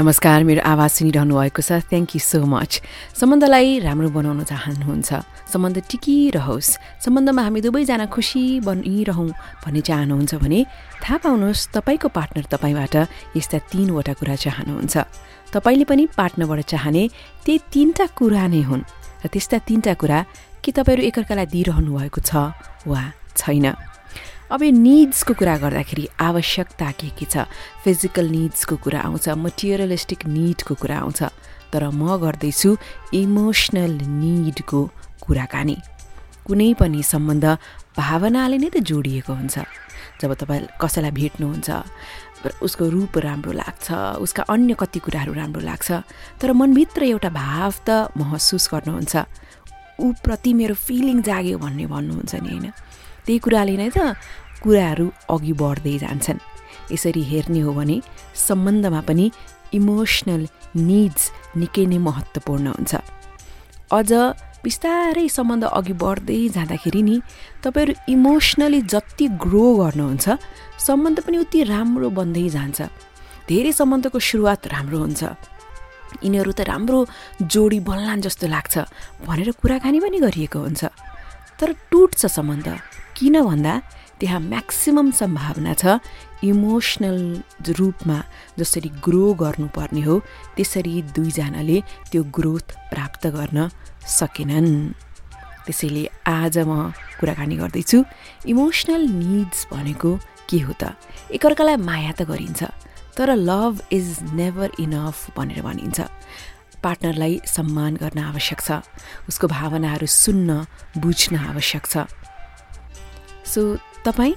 नमस्कार मेरो आवाज सुनिरहनु भएको छ। थ्याङ्क यू सो मच सम्बन्धलाई राम्रो बनाउन चाहनुहुन्छ। सम्बन्ध टिकिरहोस्। सम्बन्धमा हामी दुवैजना खुसी बनिरहँ भन्ने चाहनुहुन्छ भने थाहा पाउनुहोस् तपाईँको पार्टनर तपाईँबाट यस्ता तिनवटा कुरा चाहनुहुन्छ। तपाईँले पनि पार्टनरबाट चाहने त्यही तिनवटा कुरा नै हुन्। र त्यस्ता तिनवटा कुरा के तपाईँहरू एकअर्कालाई दिइरहनु भएको छ वा छैन? अब यो निड्सको कुरा गर्दाखेरि आवश्यकता के के छ? फिजिकल निड्सको कुरा आउँछ मटेरियलिस्टिक निडको कुरा आउँछ। तर म गर्दैछु इमोसनल निडको कुराकानी। कुनै पनि सम्बन्ध भावनाले नै त जोडिएको हुन्छ। जब तपाईँ कसैलाई भेट्नुहुन्छ उसको रूप राम्रो लाग्छ उसका अन्य कति कुराहरू राम्रो लाग्छ तर मनभित्र एउटा भाव त महसुस गर्नुहुन्छ। ऊप्रति मेरो फिलिङ जाग्यो भन्ने भन्नुहुन्छ नि होइन? त्यही कुराले नै त कुराहरू अघि बढ्दै जान्छन्। यसरी हेर्ने हो भने सम्बन्धमा पनि इमोसनल निड्स निकै नै महत्त्वपूर्ण हुन्छ। अझ बिस्तारै सम्बन्ध अघि बढ्दै जाँदाखेरि नि तपाईँहरू इमोसनली जति ग्रो गर्नुहुन्छ सम्बन्ध पनि उति राम्रो बन्दै जान्छ। धेरै सम्बन्धको सुरुवात राम्रो हुन्छ। यिनीहरू त राम्रो जोडी बल्लान् जस्तो लाग्छ भनेर कुराकानी पनि गरिएको हुन्छ। तर टुट्छ सम्बन्ध। किन भन्दा त्यहाँ म्याक्सिमम् सम्भावना छ इमोसनल रूपमा जसरी ग्रो गर्नुपर्ने हो त्यसरी दुईजनाले त्यो ग्रोथ प्राप्त गर्न सकेनन्। त्यसैले आज म कुराकानी गर्दैछु। इमोसनल निड्स भनेको के हो त? एकअर्कालाई माया त गरिन्छ तर लभ इज नेभर इनफ भनेर भनिन्छ। पार्टनरलाई सम्मान गर्न आवश्यक छ उसको भावनाहरू सुन्न बुझ्न आवश्यक छ। सो तपाईँ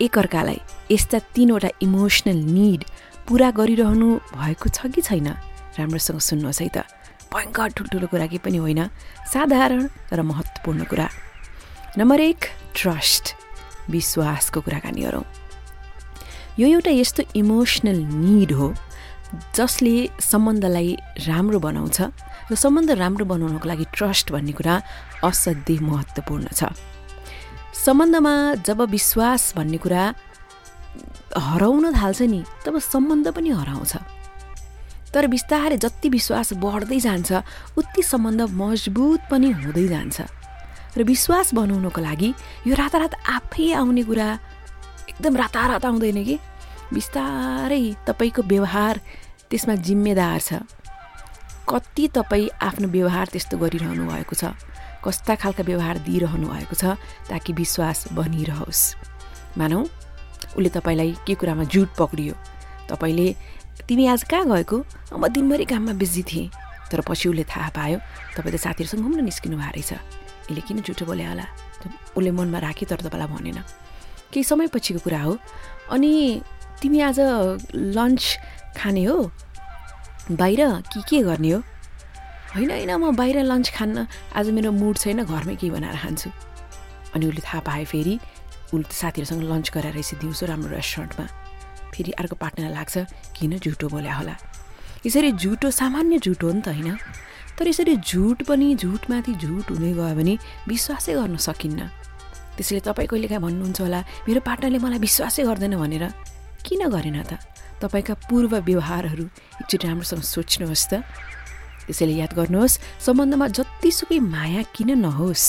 एकअर्कालाई यस्ता तिनवटा इमोसनल निड पुरा गरिरहनु भएको छ कि छैन? राम्रोसँग सुन्नुहोस् है त। भयङ्कर ठुल्ठुलो कुरा केही पनि होइन। साधारण तर महत्त्वपूर्ण कुरा। नम्बर एक ट्रस्ट विश्वासको कुराकानी गरौँ यो एउटा यस्तो इमोसनल निड हो जसले सम्बन्धलाई राम्रो बनाउँछ। र सम्बन्ध राम्रो बनाउनको लागि ट्रस्ट भन्ने कुरा असाध्यै महत्त्वपूर्ण छ। सम्बन्धमा जब विश्वास भन्ने कुरा हराउन थाल्छ नि तब सम्बन्ध पनि हराउँछ। तर बिस्तारै जति विश्वास बढ्दै जान्छ उति सम्बन्ध मजबुत पनि हुँदै जान्छ। र विश्वास बनाउनको लागि यो रातारात आफै आउने कुरा एकदम रातारात आउँदैन कि? बिस्तारै तपाईँको व्यवहार त्यसमा जिम्मेदार छ। कति तपाईँ आफ्नो व्यवहार त्यस्तो गरिरहनु भएको छ? कस्ता खालका व्यवहार दिइरहनु भएको छ ताकि विश्वास बनिरहोस्। मानौ उसले तपाईँलाई के कुरामा जुट पक्रियो? तपाईँले तिमी आज कहाँ गएको? म दिनभरि काममा बिजी थिएँ। तर पछि उसले थाहा पायो तपाईँ त साथीहरूसँग घुम्न निस्किनु भएको रहेछ। यसले किन झुटो बोले होला? उसले मनमा राख्यो तर तपाईँलाई भनेन। केही समयपछिको कुरा हो। अनि तिमी आज लन्च खाने हो? बाहिर कि के गर्ने हो? होइन होइन म बाहिर लन्च खान्न आज मेरो मुड छैन घरमै केही बनाएर खान्छु। अनि उसले थाहा पायो फेरि उसले साथीहरूसँग लन्च गरेर रहेछ दिउँसो राम्रो रेस्टुरेन्टमा फेरि अर्को पार्टनरलाई लाग्छ किन झुटो बोल्या होला। यसरी झुटो सामान्य झुटो हो नि त होइन? तर यसरी झुट पनि झुटमाथि झुट हुँदै गयो भने विश्वासै गर्न सकिन्न। त्यसैले तपाईँ कहिले काहीँ भन्नुहुन्छ होला? मेरो पार्टनरले मलाई विश्वासै गर्दैन भनेर। किन गरेन त? तपाईँका पूर्व व्यवहारहरू एकचोटि राम्रोसँग सोच्नुहोस् त। त्यसैले याद गर्नुहोस् सम्बन्धमा जतिसुकै माया किन नहोस्?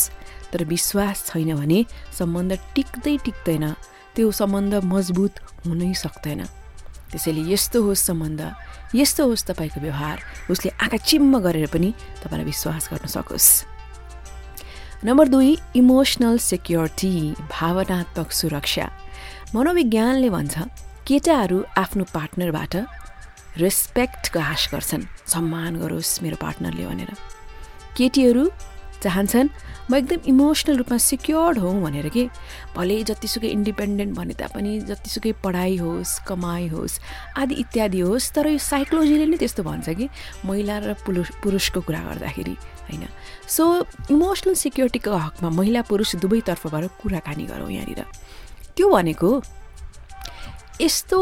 तर विश्वास छैन भने सम्बन्ध टिक्दै टिक्दैन। त्यो सम्बन्ध मजबुत हुनै सक्दैन। त्यसैले यस्तो होस् सम्बन्ध। यस्तो होस् तपाईँको व्यवहार। उसले आँखा चिम्म गरेर पनि तपाईँलाई विश्वास गर्न सकोस्। नम्बर दुई इमोसनल सेक्युरिटी भावनात्मक सुरक्षा। मनोविज्ञानले भन्छ केटाहरू आफ्नो पार्टनरबाट रेस्पेक्टको आश गर्छन्। सम्मान गरोस् मेरो पार्टनरले भनेर। केटीहरू चाहन्छन् म एकदम इमोसनल रूपमा सिक्योर्ड हौँ भनेर के? भले जतिसुकै इन्डिपेन्डेन्ट भने तापनि जतिसुकै पढाइ होस् कमाइ होस् आदि इत्यादि होस् तर यो साइकोलोजीले नै त्यस्तो भन्छ कि? महिला र पुरुष पुरुषको कुरा गर्दाखेरि होइन? सो इमोसनल सिक्योरिटीको हकमा महिला पुरुष दुवैतर्फबाट कुराकानी गरौँ यहाँनिर। त्यो भनेको यस्तो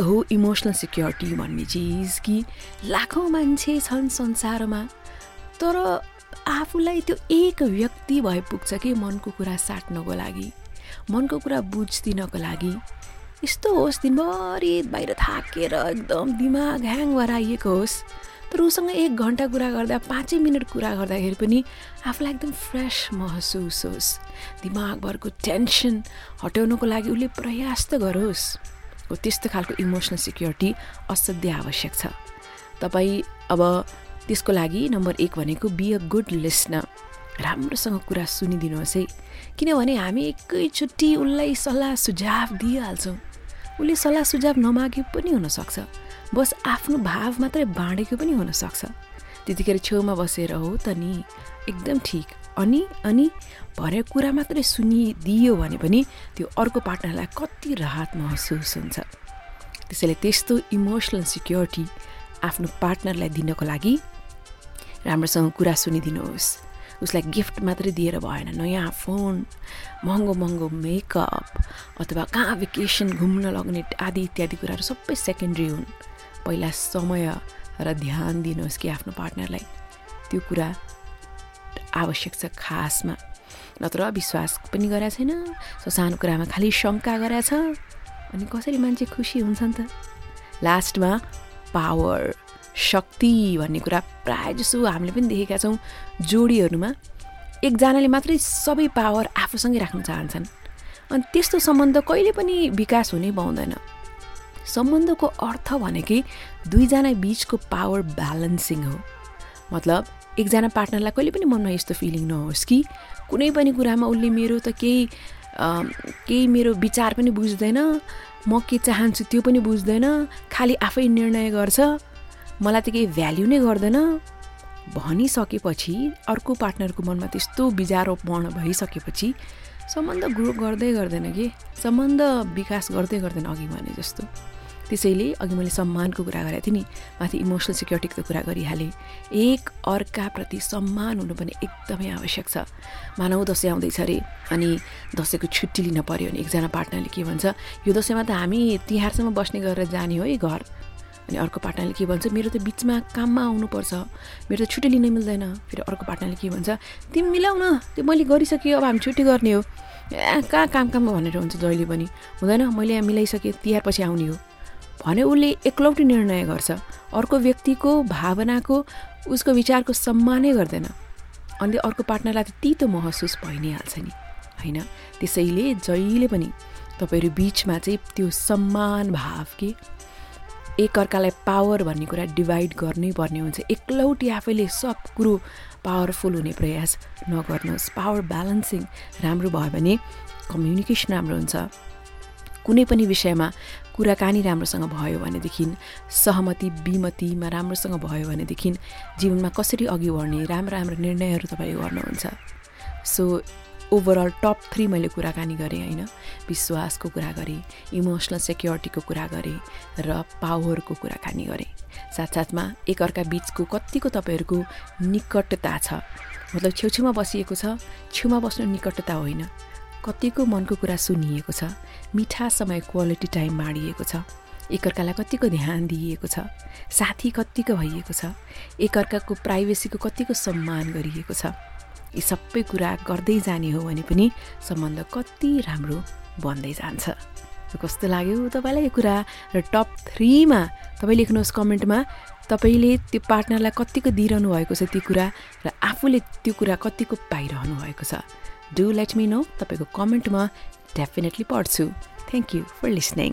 हो इमोसनल सिक्योरिटी भन्ने चिज कि लाखौँ मान्छे छन् संसारमा तर आफूलाई त्यो एक व्यक्ति भए पुग्छ कि मनको कुरा साट्नको लागि मनको कुरा बुझिदिनको लागि। यस्तो होस् दिनभरि बाहिर थाकेर एकदम दिमाग ह्याङ भएर आइएको होस् तर उसँग एक घन्टा कुरा गर्दा पाँचै मिनट कुरा गर्दाखेरि पनि आफूलाई एकदम फ्रेस महसुस होस्। दिमागभरको टेन्सन हटाउनको लागि उसले प्रयास त गरोस्। हो त्यस्तो खालको इमोसनल सिक्योरिटी असाध्यै आवश्यक छ। तपाईँ अब त्यसको लागि नम्बर एक भनेको बी अ गुड लिसनर राम्रोसँग कुरा सुनिदिनुहोस् है। किनभने हामी एकैचोटि उसलाई सल्लाह सुझाव दिइहाल्छौँ। उसले सल्लाह सुझाव नमागे पनि हुनसक्छ। बस आफ्नो भाव मात्रै बाँडेको पनि हुनसक्छ। त्यतिखेर छेउमा बसेर हो त नि। एकदम ठिक। अनि अनि भरे कुरा मात्रै सुनिदियो भने पनि त्यो अर्को पार्टनरलाई कति राहत महसुस हुन्छ। त्यसैले त्यस्तो इमोसनल सिक्योरिटी आफ्नो पार्टनरलाई दिनको लागि राम्रोसँग कुरा सुनिदिनुहोस्। उसलाई गिफ्ट मात्रै दिएर भएन नयाँ फोन महँगो महँगो मेकअप अथवा कहाँ भेकेसन घुम्न लग्ने आदि इत्यादि कुराहरू सबै सेकेन्ड्री हुन्। पहिला समय र ध्यान दिनुहोस् कि आफ्नो पार्टनरलाई। त्यो कुरा आवश्यक छ खासमा। नत्र विश्वास पनि गरेको छैन। सानो कुरामा खालि शङ्का गरेछ अनि कसरी मान्छे खुसी हुन्छ नि त? लास्टमा पावर शक्ति भन्ने कुरा प्रायः जसो हामीले पनि देखेका छौँ। जोडीहरूमा एकजनाले मात्रै सबै पावर आफूसँगै राख्न चाहन्छन्। अनि त्यस्तो सम्बन्ध कहिले पनि विकास हुनै पाउँदैन। सम्बन्धको अर्थ भनेकै दुईजना बिचको पावर ब्यालेन्सिङ हो। मतलब एकजना पार्टनरलाई कहिले पनि मनमा यस्तो फिलिङ नहोस् कि कुनै पनि कुरामा उसले मेरो त केही केही मेरो विचार पनि बुझ्दैन म के चाहन्छु त्यो पनि बुझ्दैन खालि आफै निर्णय गर्छ मलाई त केही भ्याल्यु नै गर्दैन। भनिसकेपछि अर्को पार्टनरको मनमा त्यस्तो बिजारोपण भइसकेपछि सम्बन्ध ग्रो गर्दै गर्दैन कि? सम्बन्ध विकास गर्दै गर्दैन अघि भने जस्तो। त्यसैले अघि मैले सम्मानको कुरा गरेको थिएँ नि माथि इमोसनल सिक्योरिटीको कुरा गरिहालेँ। एक अर्काप्रति सम्मान हुनु पनि एकदमै आवश्यक छ। मानव दसैँ आउँदैछ अरे अनि दसैँको छुट्टी लिन पऱ्यो भने एकजना पार्टनरले के भन्छ यो दसैँमा त हामी तिहारसम्म बस्ने गरेर जाने हो है घर। अनि अर्को पार्टनरले के भन्छ मेरो त बिचमा काममा आउनुपर्छ। मेरो त छुट्टी लिन मिल्दैन। फेरि अर्को पार्टनरले के भन्छ तिमी मिलाउ न त्यो मैले गरिसकेँ अब हामी छुट्टी गर्ने हो। कहाँ काम काममा भनेर हुन्छ जहिले पनि। हुँदैन मैले यहाँ मिलाइसकेँ तिहार पछि आउने हो। भने उसले एक्लौटी निर्णय गर्छ। अर्को व्यक्तिको भावनाको उसको विचारको सम्मानै गर्दैन। अनि अर्को पार्टनरलाई त तितो महसुस भइ नै हाल्छ नि। होइन? त्यसैले जहिले पनि तपाईँहरू बिचमा चाहिँ त्यो सम्मान भाव के? एकअर्कालाई पावर भन्ने कुरा डिभाइड गर्नै पर्ने हुन्छ। एक्लौटी आफैले सब कुरो पावरफुल हुने प्रयास नगर्नुहोस्। पावर ब्यालेन्सिङ राम्रो भयो भने कम्युनिकेसन राम्रो हुन्छ। कुनै पनि विषयमा कुराकानी राम्रोसँग भयो भनेदेखि सहमति विमतिमा राम्रोसँग भयो भनेदेखि जीवनमा कसरी अघि बढ्ने राम्रो राम्रो निर्णयहरू तपाईँले गर्नुहुन्छ। सो ओभरअल टप थ्री मैले कुराकानी गरेँ होइन। विश्वासको कुरा गरेँ इमोसनल सेक्युरिटीको कुरा गरेँ र पावरको कुराकानी गरेँ। साथसाथमा एकअर्का बिचको कतिको तपाईँहरूको निकटता छ। मतलब छेउछेउमा बसिएको छ छेउमा बस्नु निकटता होइन। कतिको मनको कुरा सुनिएको छ। मिठा समय क्वालिटी टाइम बाँडिएको छ। एकअर्कालाई कतिको ध्यान दिइएको छ। साथी कतिको भइएको छ। एकअर्काको प्राइभेसीको कतिको सम्मान गरिएको छ। यी सबै कुरा गर्दै जाने हो भने पनि सम्बन्ध कति राम्रो बन्दै जान्छ। कस्तो लाग्यो तपाईँलाई यो कुरा? र टप थ्रीमा तपाईँ लेख्नुहोस् कमेन्टमा तपाईँले त्यो पार्टनरलाई कतिको दिइरहनु भएको छ त्यो कुरा? र आफूले त्यो कुरा कतिको पाइरहनु भएको छ? डु लेट मी नो तपाईँको कमेन्टमा डेफिनेटली पढ्छु. Thank you for listening